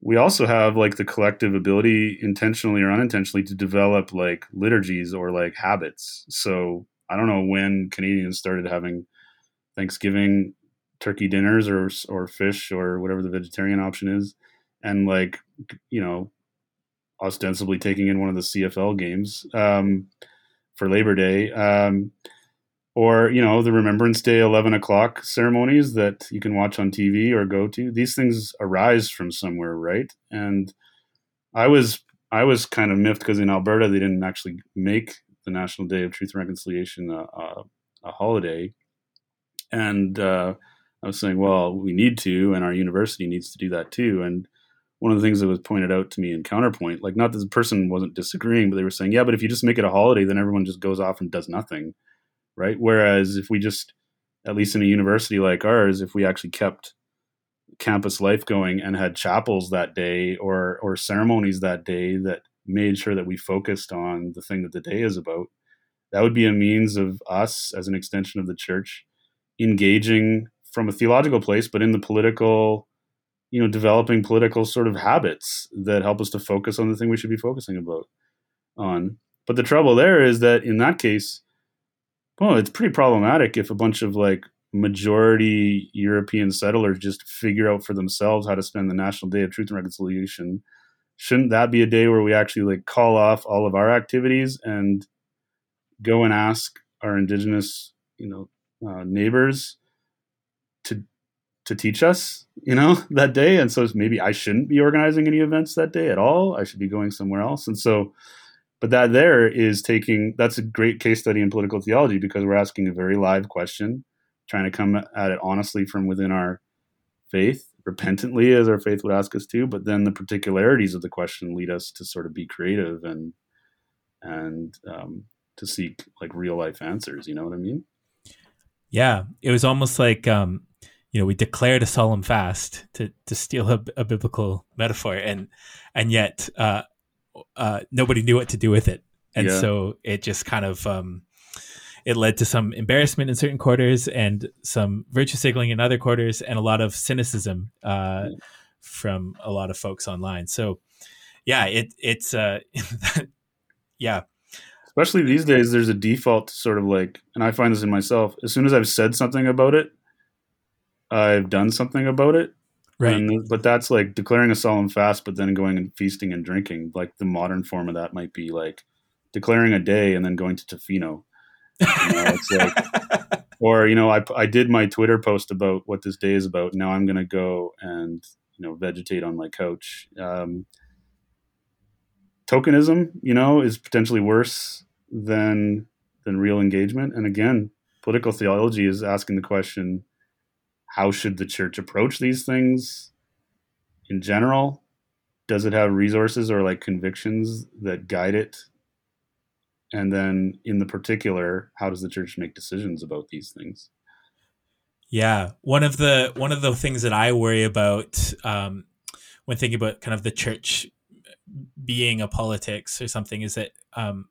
we also have like the collective ability, intentionally or unintentionally, to develop like liturgies or like habits. So I don't know when Canadians started having Thanksgiving turkey dinners or or fish or whatever the vegetarian option is, and like you know, ostensibly taking in one of the CFL games um, for Labor Day, um, or you know the Remembrance Day eleven o'clock ceremonies that you can watch on TV or go to. These things arise from somewhere, right? And I was I was kind of miffed because in Alberta they didn't actually make the National Day of Truth and Reconciliation a, a, a holiday and uh, I was saying, well, we need to, and our university needs to do that too. And one of the things that was pointed out to me in counterpoint, like not that the person wasn't disagreeing, but they were saying, yeah, but if you just make it a holiday, then everyone just goes off and does nothing, right? Whereas if we just, at least in a university like ours, if we actually kept campus life going and had chapels that day or or ceremonies that day that made sure that we focused on the thing that the day is about, that would be a means of us as an extension of the church engaging from a theological place, but in the political, you know, developing political sort of habits that help us to focus on the thing we should be focusing about on. But the trouble there is that in that case, well, it's pretty problematic if a bunch of like majority European settlers just figure out for themselves how to spend the National Day of Truth and Reconciliation. Shouldn't that be a day where we actually like call off all of our activities and go and ask our indigenous, you know, uh, neighbors to to teach us, you know, that day. And so maybe I shouldn't be organizing any events that day at all. I should be going somewhere else. And so, but that there is taking that's a great case study in political theology because we're asking a very live question, trying to come at it honestly from within our faith, repentantly as our faith would ask us to. But then the particularities of the question lead us to sort of be creative and and um, to seek like real life answers. You know what I mean?
Yeah, it was almost like um, you know we declared a solemn fast to to steal a, a biblical metaphor, and and yet uh, uh, nobody knew what to do with it, and
Yeah.
so it just kind of um, it led to some embarrassment in certain quarters and some virtue signaling in other quarters, and a lot of cynicism uh, from a lot of folks online. So yeah, it it's uh, yeah
Especially these days, there's a default sort of like, and I find this in myself. As soon as I've said something about it, I've done something about it.
Right.
And, but that's like declaring a solemn fast, but then going and feasting and drinking. Like the modern form of that might be like declaring a day and then going to Tofino. You know, it's like, or you know, I I did my Twitter post about what this day is about. Now I'm gonna go and you know vegetate on my couch. Um, tokenism, you know, is potentially worse than than real engagement. And again, political theology is asking the question: How should the church approach these things in general? Does it have resources or like convictions that guide it? And then, in the particular, how does the church make decisions about these things?
Yeah, one of the one of the things that I worry about um, when thinking about kind of the church being a politics or something is that um,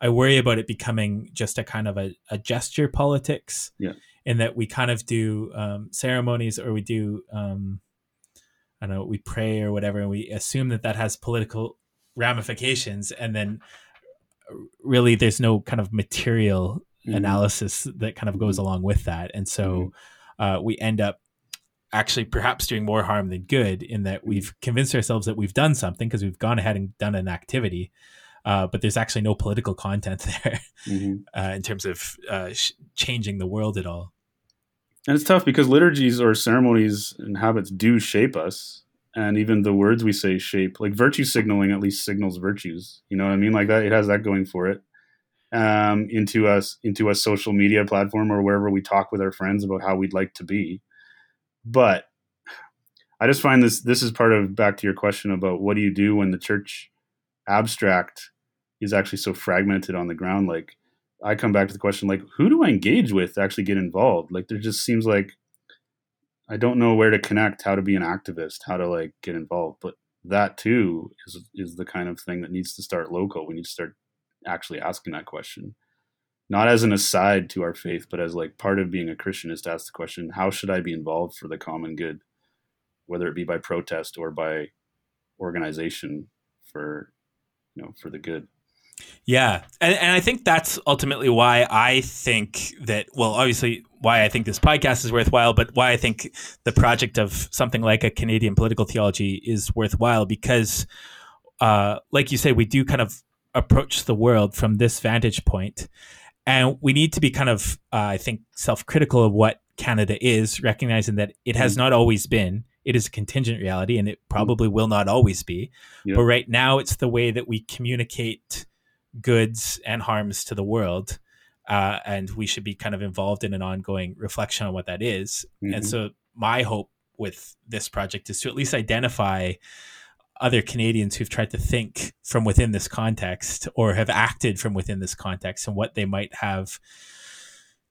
I worry about it becoming just a kind of a, a gesture politics.
Yeah.
In that we kind of do um, ceremonies or we do um, I don't know we pray or whatever and we assume that that has political ramifications and then really there's no kind of material
Mhm.
analysis that kind of goes along with that. And so uh, we end up actually perhaps doing more harm than good in that we've convinced ourselves that we've done something because we've gone ahead and done an activity uh, but there's actually no political content there
Mhm.
uh, in terms of uh, sh- changing the world at all
And it's tough because liturgies or ceremonies and habits do shape us. And even the words we say shape, like virtue signaling at least signals virtues. You know what I mean? Like that, it has that going for it. Um, into us, into a social media platform or wherever we talk with our friends about how we'd like to be. But I just find this, this is part of back to your question about what do you do when the church abstract is actually so fragmented on the ground? Like, I come back to the question like, who do I engage with to actually get involved? Like, there just seems like I don't know where to connect, how to be an activist, how to like get involved. But that too is is the kind of thing that needs to start local. We need to start actually asking that question, not as an aside to our faith, but as like part of being a Christian is to ask the question, how should I be involved for the common good, whether it be by protest or by organization for you know for the good.
Yeah, and, and I think that's ultimately why I think that. Well, obviously, why I think this podcast is worthwhile, but why I think the project of something like a Canadian political theology is worthwhile because, uh, like you say, we do kind of approach the world from this vantage point, and we need to be kind of, uh, I think, self-critical of what Canada is, recognizing that it has not always been. It is a contingent reality, and it probably will not always be.
Yeah.
But right now, it's the way that we communicate goods and harms to the world. Uh, and we should be kind of involved in an ongoing reflection on what that is. And
Mhm.
so, my hope with this project is to at least identify other Canadians who've tried to think from within this context or have acted from within this context and what they might have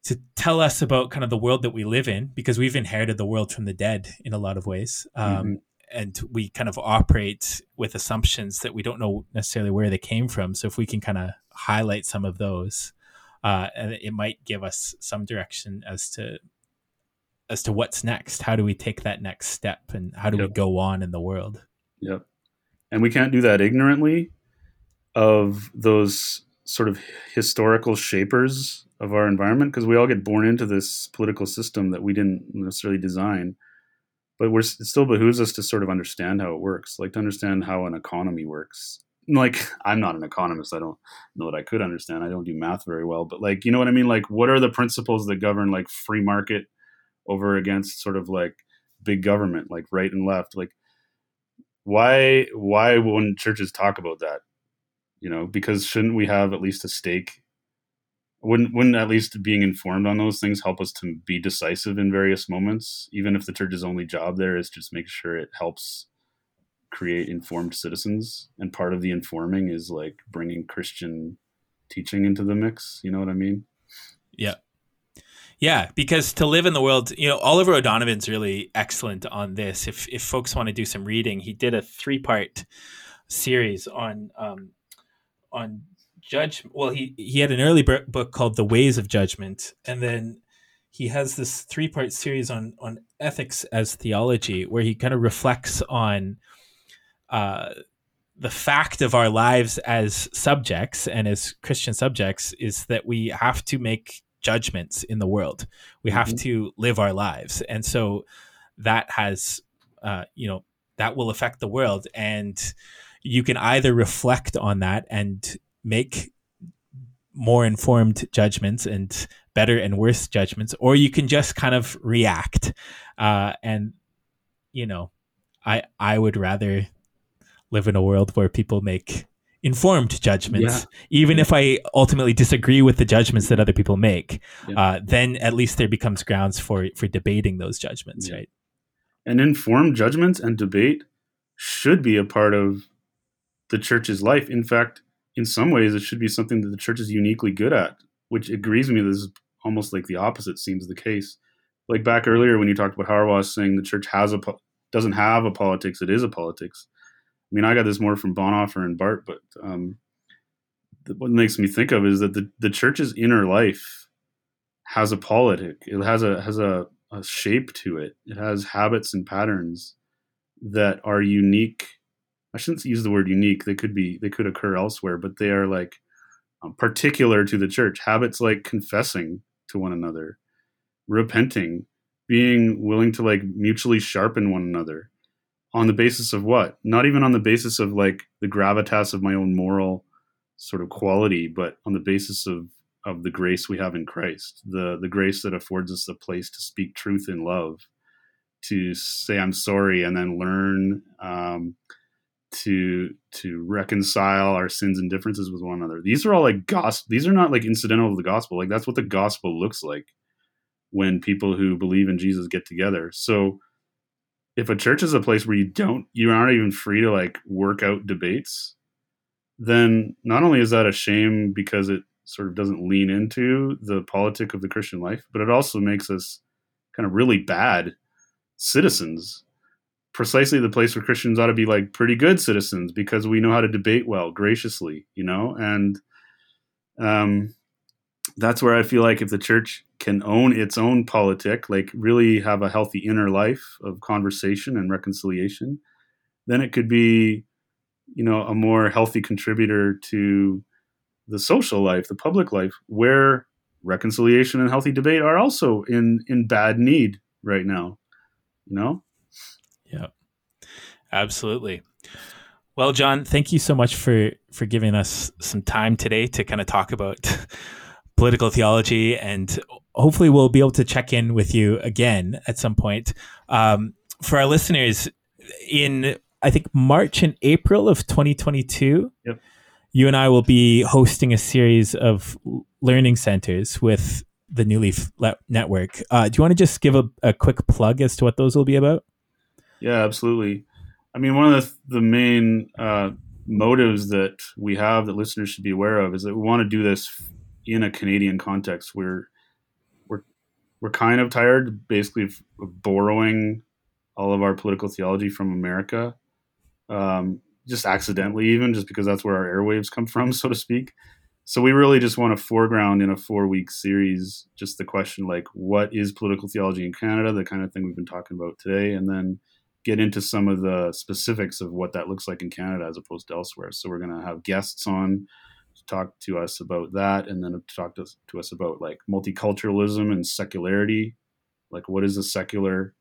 to tell us about kind of the world that we live in because we've inherited the world from the dead in a lot of ways. Um, and we kind of operate with assumptions that we don't know necessarily where they came from. So if we can kind of highlight some of those, uh, and it might give us some direction as to as to what's next. How do we take that next step, and how do we go on in the world?
Yep. And we can't do that ignorantly of those sort of historical shapers of our environment because we all get born into this political system that we didn't necessarily design. But we're, it still behooves us to sort of understand how it works, like to understand how an economy works. Like, I'm not an economist. I don't know that I could understand. I don't do math very well. But, like, you know what I mean? Like, what are the principles that govern, like, free market over against sort of like big government, like right and left? Like, why why wouldn't churches talk about that you know because shouldn't we have at least a stake wouldn't wouldn't at least being informed on those things help us to be decisive in various moments even if the church's only job there is just make sure it helps create informed citizens and part of the informing is like bringing christian teaching into the mix. You know what I mean?
Yeah. Yeah, because to live in the world, you know, Oliver O'Donovan's really excellent on this. If if folks want to do some reading, he did a three part series on um, on judge. Well, he he had an early book called The Ways of Judgment, and then he has this three part series on on ethics as theology, where he kind of reflects on uh, the fact of our lives as subjects and as Christian subjects is that we have to make judgments in the world. We have mm-hmm. to live our lives, and so that has, uh, you know, that will affect the world, and you can either reflect on that and make more informed judgments and better and worse judgments, or you can just kind of react. Uh, and you know, I I would rather live in a world where people make informed judgments, yeah. even if I ultimately disagree with the judgments that other people make. Yeah. Uh, then at least there becomes grounds for for debating those judgments, yeah. right?
And informed judgments and debate should be a part of the church's life. In fact, in some ways, it should be something that the church is uniquely good at, which agrees with me. This is almost like the opposite seems the case. Like back earlier when you talked about Hauerwas saying the church has a doesn't have a politics, it is a politics. I mean, I got this more from Bonhoeffer and Barth, but um, what makes me think of is that the, the church's inner life has a politic. It has a has a, a shape to it. It has habits and patterns that are unique I shouldn't use the word unique. They could be they could occur elsewhere, but they are like um, particular to the church. Habits like confessing to one another, repenting, being willing to like mutually sharpen one another on the basis of what? Not even on the basis of like the gravitas of my own moral sort of quality, but on the basis of of the grace we have in Christ, the the grace that affords us the place to speak truth in love, to say I'm sorry, and then learn um, to to reconcile our sins and differences with one another. These are all like gospel. These are not like incidental to the gospel. Like that's what the gospel looks like when people who believe in Jesus get together. So if a church is a place where you don't you aren't even free to like work out debates, then not only is that a shame because it sort of doesn't lean into the politic of the Christian life, but it also makes us kind of really bad citizens precisely the place where Christians ought to be like pretty good citizens because we know how to debate well, graciously, you know, and um, that's where I feel like if the church can own its own politic, like really have a healthy inner life of conversation and reconciliation, then it could be, you know, a more healthy contributor to the social life, the public life, where reconciliation and healthy debate are also in in bad need right now. You know,
absolutely. Well, Jon, thank you so much for for giving us some time today to kind of talk about political theology, and hopefully we'll be able to check in with you again at some point. Um, for our listeners, in I think March and April of 2022, yep. you and I will be hosting a series of learning centers with the New Leaf Network. Uh, do you want to just give a, a quick plug as to what those will be about?
Yeah, absolutely. I mean, one of the, the main uh, motives that we have that listeners should be aware of is that we want to do this in a Canadian context. We're we're we're kind of tired, basically, of borrowing all of our political theology from America, um, just accidentally, even just because that's where our airwaves come from, so to speak. So we really just want to foreground in a four-week series just the question like, what is political theology in Canada? The kind of thing we've been talking about today, and then get into some of the specifics of what that looks like in Canada as opposed to elsewhere. So we're going to have guests on to talk to us about that, and then to talk to, to us about like multiculturalism and secularity, like what is a secular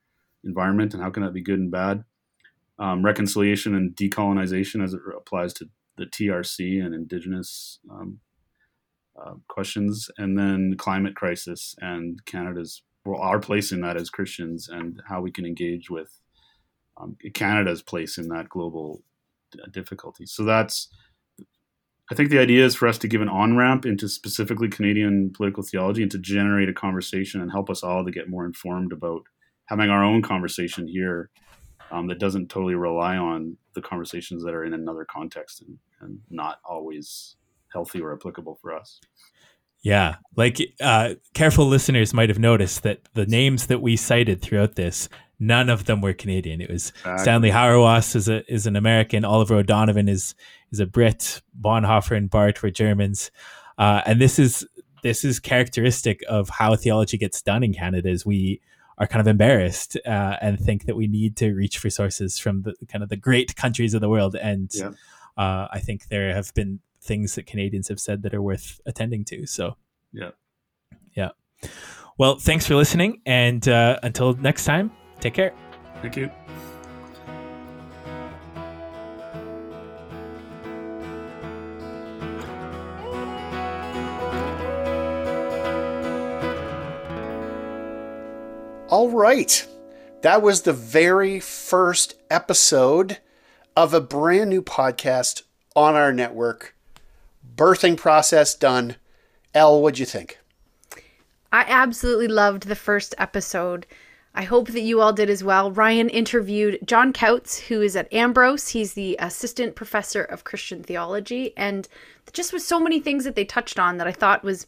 environment and how can that be good and bad. Um, reconciliation and decolonization as it applies to the TRC and Indigenous um, uh, questions, and then climate crisis and Canada's well, our place in that as Christians and how we can engage with um, Canada's place in that global uh, difficulty. So that's, I think the idea is for us to give an on ramp into specifically Canadian political theology and to generate a conversation and help us all to get more informed about having our own conversation here um, that doesn't totally rely on the conversations that are in another context and, and not always healthy or applicable for us.
Yeah, like uh, careful listeners might have noticed that the names that we cited throughout this, none of them were Canadian. It was exactly. Stanley Hauerwas is a is an American, Oliver O'Donovan is is a Brit, Bonhoeffer and Barth were Germans, uh, and this is this is characteristic of how theology gets done in Canada. Is we are kind of embarrassed uh, and think that we need to reach for sources from the kind of the great countries of the world, and yeah. uh, I think there have been things that Canadians have said that are worth attending to. So,
yeah.
Yeah. Well, thanks for listening. And uh, until next time, take care.
Thank you.
All right. That was the very first episode of a brand new podcast on our network birthing process done. Elle, what'd you think?
I absolutely loved the first episode. I hope that you all did as well. Ryan interviewed Jon Coutts, who is at Ambrose. He's the assistant professor of Christian theology, and just with so many things that they touched on that I thought was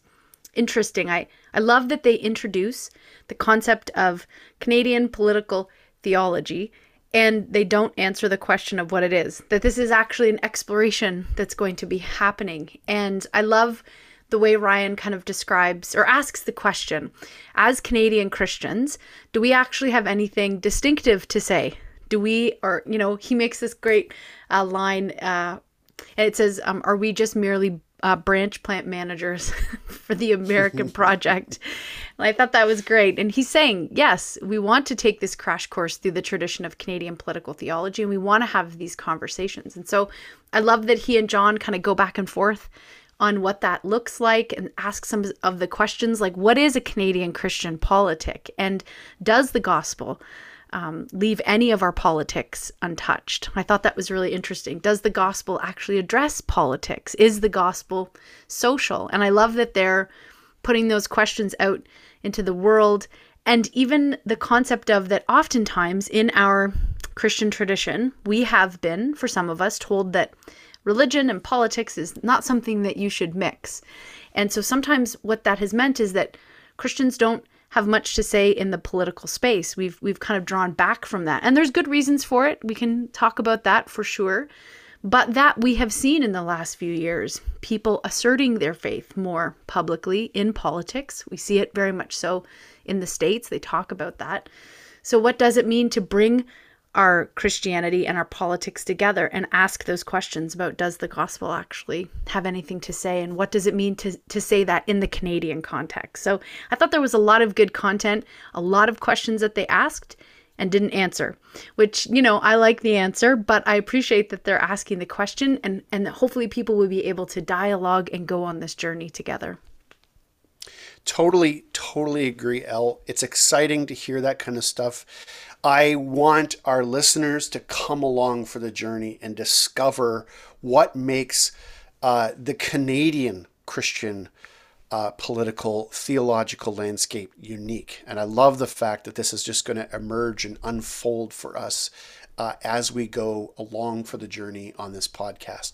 interesting. I I love that they introduce the concept of Canadian political theology and they don't answer the question of what it is. That this is actually an exploration that's going to be happening. And I love the way Ryan kind of describes or asks the question as Canadian Christians, do we actually have anything distinctive to say? Do we, or, you know, he makes this great uh, line, uh, and it says, um, Are we just merely uh, branch plant managers for the American project. And I thought that was great. And he's saying, yes, we want to take this crash course through the tradition of Canadian political theology and we want to have these conversations. And so I love that he and Jon kind of go back and forth on what that looks like and ask some of the questions like, what is a Canadian Christian politic? And does the gospel? um, leave any of our politics untouched. I thought that was really interesting. Does the gospel actually address politics? Is the gospel social? And I love that they're putting those questions out into the world. And even the concept of that, oftentimes in our Christian tradition, we have been, for some of us, told that religion and politics is not something that you should mix. And so sometimes what that has meant is that Christians don't have much to say in the political space. We've we've kind of drawn back from that. And there's good reasons for it. We can talk about that for sure. But that we have seen in the last few years, people asserting their faith more publicly in politics. We see it very much so in the States. They talk about that. So, what does it mean to bring our Christianity and our politics together and ask those questions about does the gospel actually have anything to say and what does it mean to, to say that in the Canadian context. So I thought there was a lot of good content, a lot of questions that they asked and didn't answer, which, you know, I like the answer, but I appreciate that they're asking the question and, and hopefully people will be able to dialogue and go on this journey together.
Totally, totally agree, Elle. It's exciting to hear that kind of stuff. I want our listeners to come along for the journey and discover what makes uh, the Canadian Christian uh, political theological landscape unique. And I love the fact that this is just going to emerge and unfold for us uh, as we go along for the journey on this podcast.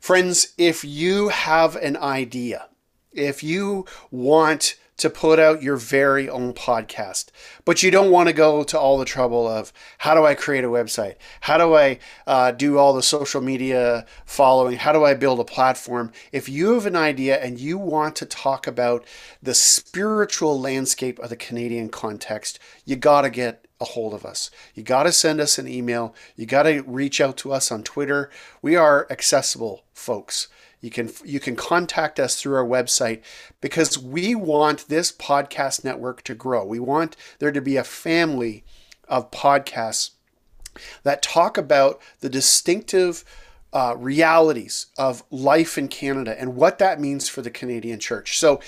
Friends, if you have an idea, if you want to put out your very own podcast. But you don't want to go to all the trouble of how do I create a website? How do I uh, do all the social media following? How do I build a platform? If you have an idea and you want to talk about the spiritual landscape of the Canadian context, you got to get a hold of us. You got to send us an email. You got to reach out to us on Twitter. We are accessible, folks. You can you can contact us through our website because we want this podcast network to grow. We want there to be a family of podcasts that talk about the distinctive uh, realities of life in Canada and what that means for the Canadian church. So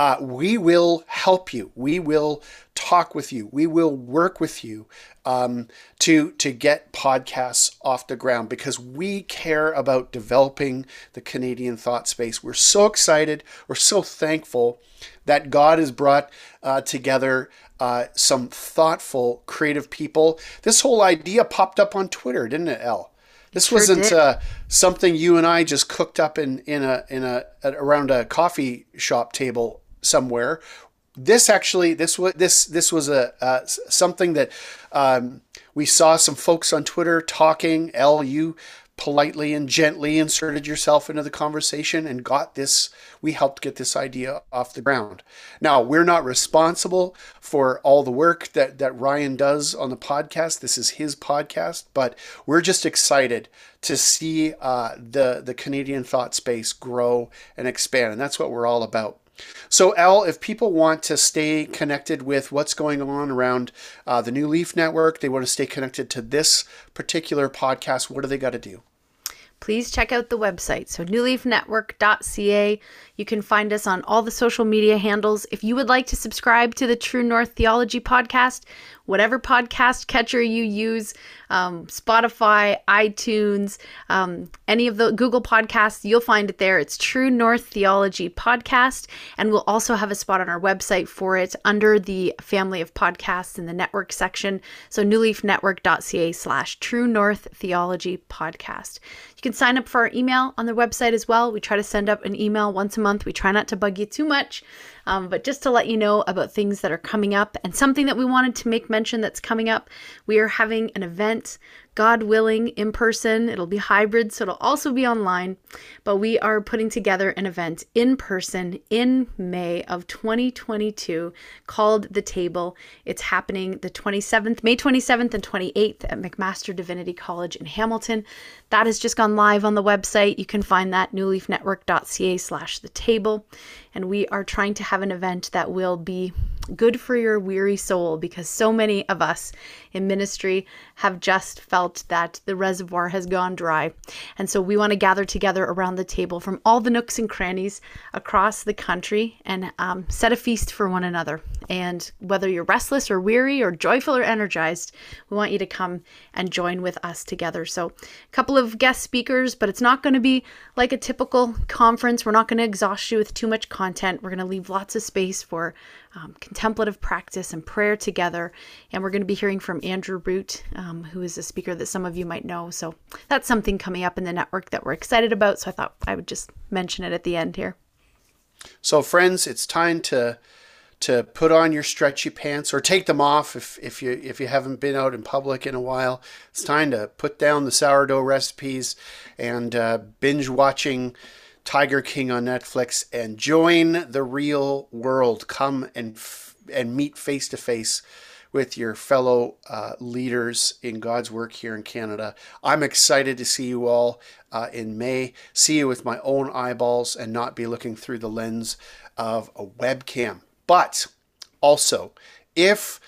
uh, we will help you. We will talk with you. We will work with you um, to to get podcasts off the ground because we care about developing the Canadian thought space. We're so excited. We're so thankful that God has brought uh, together uh, some thoughtful, creative people. This whole idea popped up on Twitter, didn't it, Elle? This sure wasn't uh, something you and I just cooked up in in a in a around a coffee shop table somewhere. This actually this was this this was a uh, something that um, we saw some folks on Twitter talking. Elle you politely and gently inserted yourself into the conversation and got this we helped get this idea off the ground now we're not responsible for all the work that that ryan does on the podcast this is his podcast but we're just excited to see uh, the the canadian thought space grow and expand and that's what we're all about so, Elle, if people want to stay connected with what's going on around uh, the New Leaf Network, they want to stay connected to this particular podcast, what do they got to do?
please check out the website. So, newleafnetwork.ca. You can find us on all the social media handles. If you would like to subscribe to the True North Theology podcast, whatever podcast catcher you use, um, Spotify, iTunes, um, any of the Google podcasts, you'll find it there. It's True North Theology Podcast. And we'll also have a spot on our website for it under the family of podcasts in the network section. So newleafnetwork.ca slash True North Theology Podcast. You can sign up for our email on the website as well. We try to send up an email once a month. We try not to bug you too much. Um, but just to let you know about things that are coming up and something that we wanted to make mention that's coming up, we are having an event God willing, in person. It'll be hybrid, so it'll also be online. But we are putting together an event in person in May of 2022 called The Table. It's happening the 27th, May 27th and 28th at McMaster Divinity College in Hamilton. That has just gone live on the website. You can find that newleafnetwork.ca slash the table. And we are trying to have an event that will be good for your weary soul because so many of us in ministry have just felt that the reservoir has gone dry. And so we want to gather together around the table from all the nooks and crannies across the country and um, set a feast for one another. And whether you're restless or weary or joyful or energized, we want you to come and join with us together. So, a couple of guest speakers, but it's not going to be like a typical conference. We're not going to exhaust you with too much content. We're going to leave lots of space for um, contemplative practice and prayer together. And we're going to be hearing from Andrew Root, um, who is a speaker that some of you might know. So that's something coming up in the network that we're excited about. So I thought I would just mention it at the end here.
So, friends, it's time to to put on your stretchy pants or take them off if, if you if you haven't been out in public in a while. It's time to put down the sourdough recipes and uh, binge watching Tiger King on Netflix and join the real world. Come and f- and meet face to face with your fellow uh, leaders in God's work here in Canada. I'm excited to see you all uh, in May, see you with my own eyeballs and not be looking through the lens of a webcam. But also, if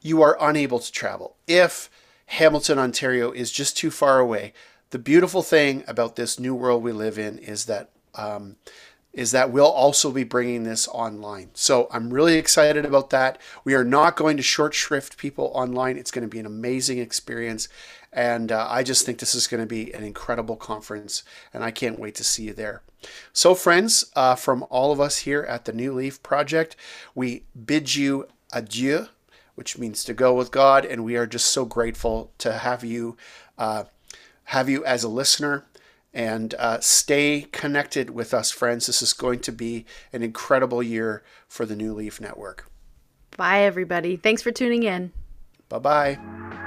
you are unable to travel, if Hamilton, Ontario is just too far away, the beautiful thing about this new world we live in is that um, is that we'll also be bringing this online. So I'm really excited about that. We are not going to short shrift people online. It's going to be an amazing experience. And uh, I just think this is going to be an incredible conference, and I can't wait to see you there. So, friends, uh, from all of us here at the New Leaf Project, we bid you adieu, which means to go with God, and we are just so grateful to have you, uh, have you as a listener and uh, stay connected with us, friends. This is going to be an incredible year for the New Leaf Network.
Bye, everybody. Thanks for tuning in.
Bye bye.